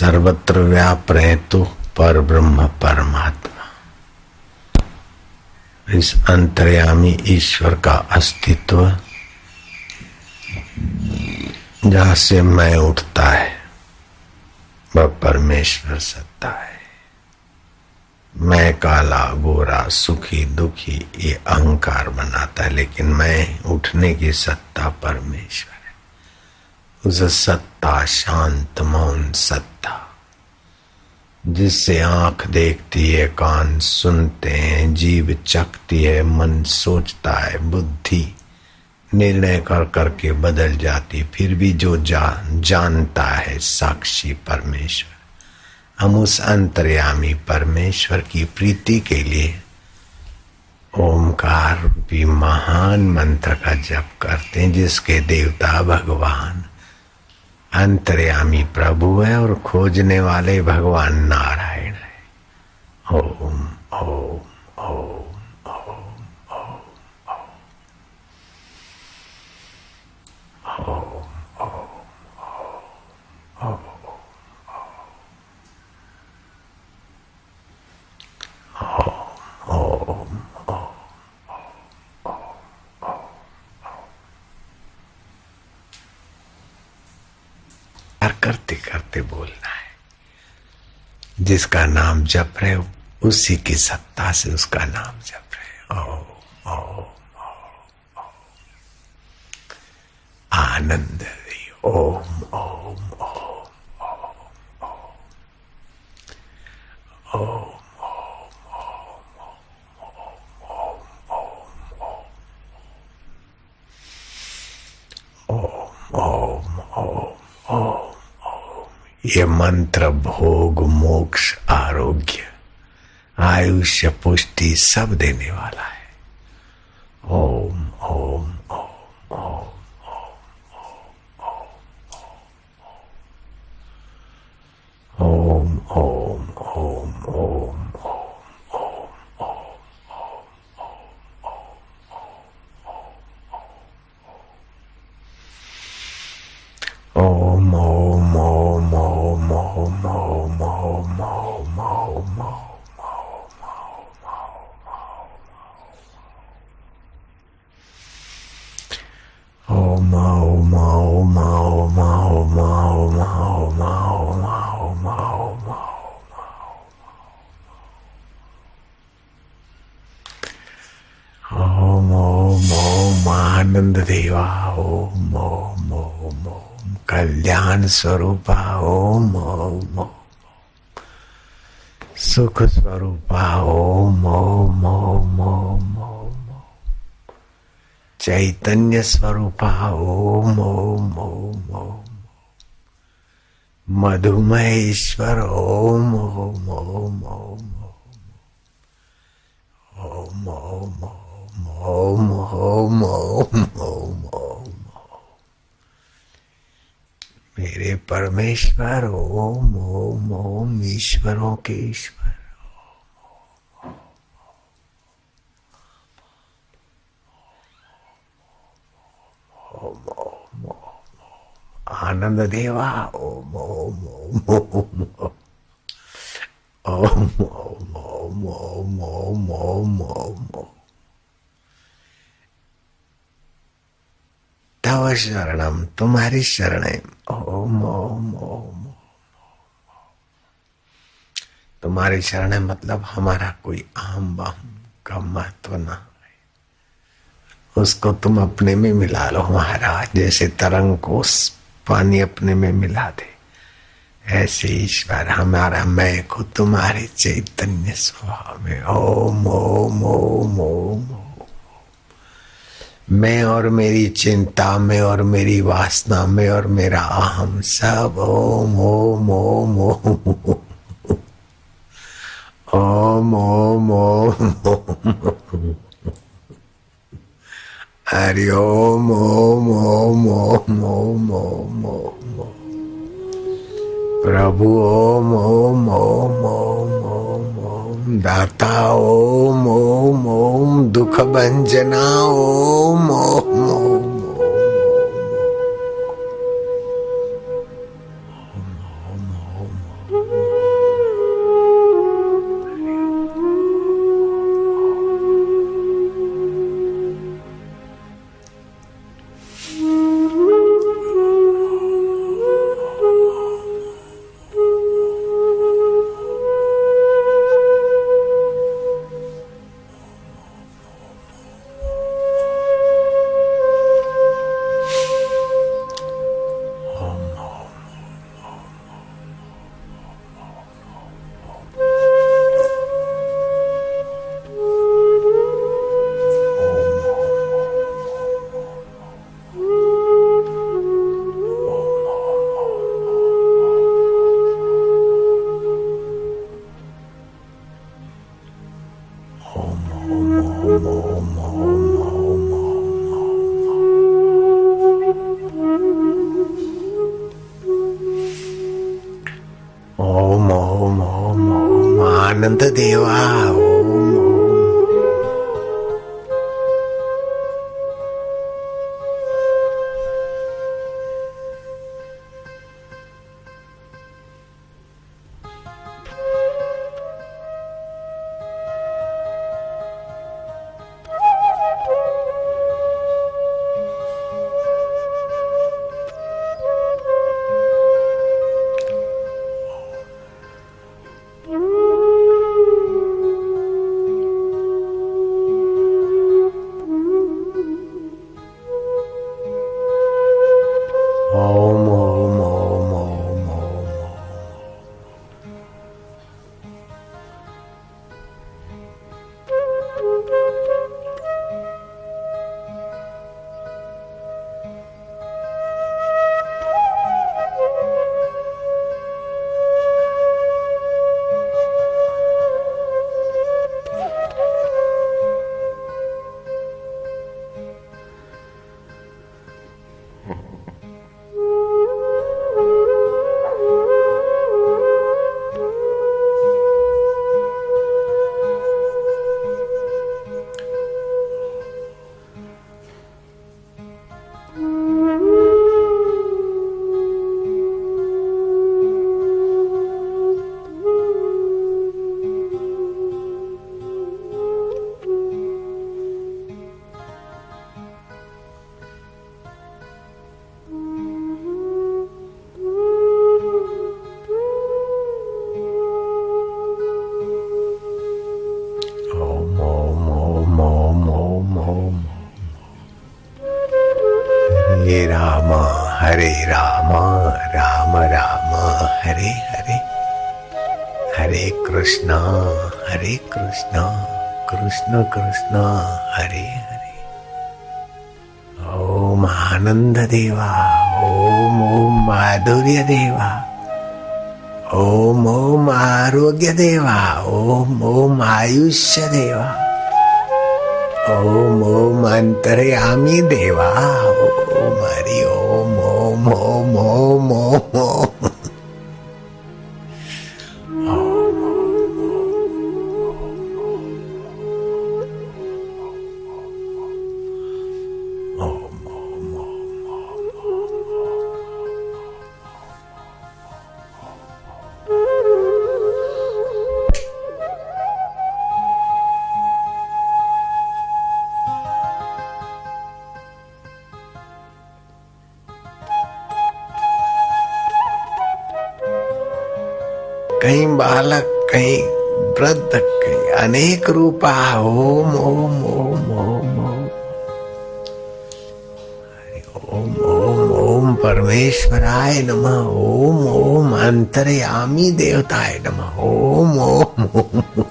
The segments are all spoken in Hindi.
सर्वत्र व्याप रहे तो पर ब्रह्म परमात्मा। इस अंतर्यामी ईश्वर का अस्तित्व, जहाँ से मैं उठता है, वह परमेश्वर सत्ता है। मैं काला, गोरा, सुखी, दुखी, ये अहंकार बनाता है, लेकिन मैं उठने की सत्ता परमेश्वर। सत्ता शांत मौन सत्ता जिससे आँख देखती है कान सुनते हैं जीव चखती है मन सोचता है बुद्धि निर्णय कर करके बदल जाती फिर भी जो जा, जानता है साक्षी परमेश्वर। हम उस अंतर्यामी परमेश्वर की प्रीति के लिए ओमकार भी महान मंत्र का जप करते हैं जिसके देवता भगवान अंतर्यामी प्रभु है और खोजने वाले भगवान नारायण है। ओम ओम ओम। करते बोलना है। जिसका नाम जप रहे उसी की सत्ता से उसका नाम जप रहे ओ ओ, ओ, ओ आनंद ओम ओम ओम ओम ओम ये मंत्र भोग मोक्ष आरोग्य आयुष्य पुष्टि सब देने वाला है। आनंद देवा ओम ओम ओम ओम कल्याण स्वरूपा ओम ओम ओम सुख स्वरूपा ओम ओम ओम ओम ओम चैतन्य स्वरूपा ओम ओम ओम ओम मधुमय ओम ओम ओम ओम ओम ओम ओम ओम ओम ओम ओम मेरे परमेश्वर ओम ओम ओम ईश्वरों के ईश्वर आनंद देवा ओम ओम ओम ओम ओम ओम ओम ओम ओम ओम ओम तव शरणम तुम्हारी शरण। ओम ओम ओम तुम्हारी शरण मतलब हमारा कोई आम बाम का महत्व ना उसको तुम अपने में मिला लो महाराज, जैसे तरंग को पानी अपने में मिला दे। ऐसे ईश्वर हमारा, मैं को तुम्हारे चैतन्य स्वभाव में। ओम ओम ओम ओम। मैं और मेरी चिंता में और मेरी वासना में और मेरा अहम सब ओम ओम ओम ओम ओम ओम ओम हरि ओम ओम ओम ओम ओम ओम ओम प्रभु, ओम ओम ओम ओम ओम ओम। दाता, ओम ओम ओम। दुख भंजना ओम ओम ओम। Ananta Deva. कृष्ण कृष्ण, हरे हरे। ओम आनंद देवा ओम ओम माधुर्य देवा ओम ओम आरोग्य देवा ओम ओम आयुष्य देवा ओम ओम अंतर्यामी देवा, ओम हरि, ओम ओम ओम ओम ओम ओम। कहीं बालक कहीं वृद्ध कहीं अनेक रूपा ओम ओम ओम ओम ओम ओम ओम परमेश्वराय नमः ओम ओम अंतर्यामी देवताय नमः ओम ओम ओम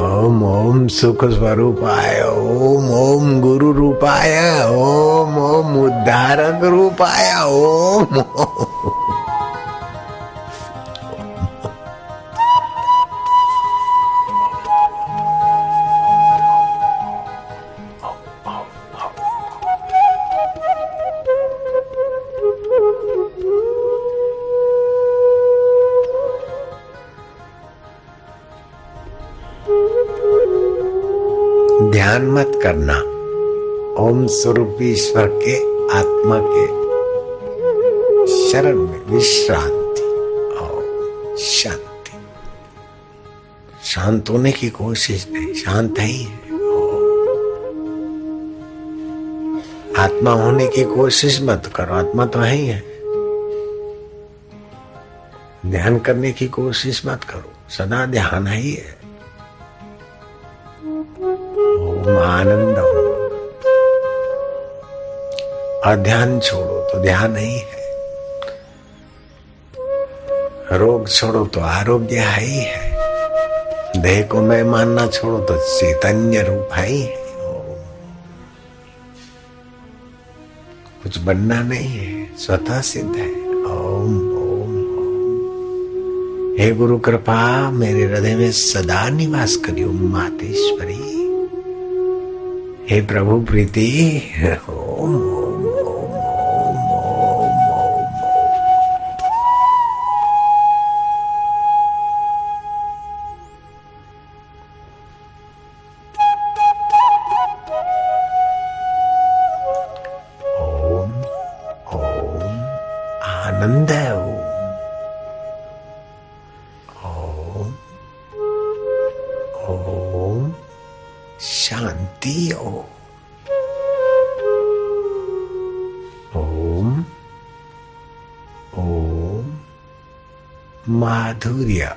ओम ओम सुख स्वरूपाय ओम ओम गुरु रूपाय ओम ओम उद्धारक रूपाय ओम ओम ध्यान मत करना। ओम स्वरूप ईश्वर के आत्मा के शरण में विश्रांति और शांति। शांत होने की कोशिश नहीं शांत ही है। आत्मा होने की कोशिश मत करो, आत्मा तो है ही है। ध्यान करने की कोशिश मत करो, सदा ध्यान है ही है। आनंद हो और ध्यान छोड़ो तो ध्यान नहीं है। रोग छोड़ो तो आरोग्य है ही है। देह को मैं मानना छोड़ो तो चैतन्य रूप है ही है। कुछ बनना नहीं है, स्वतः सिद्ध है। ओम ओम ओम। हे गुरु कृपा, मेरे हृदय में सदा निवास करियो मातेश्वरी। हे प्रभु प्रीति ओम। ओम ओम ओम माधुर्य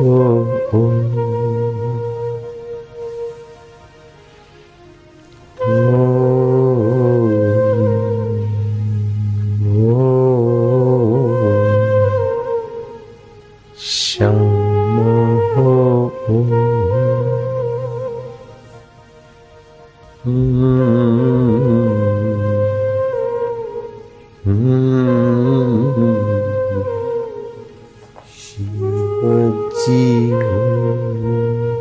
oh. oh. हो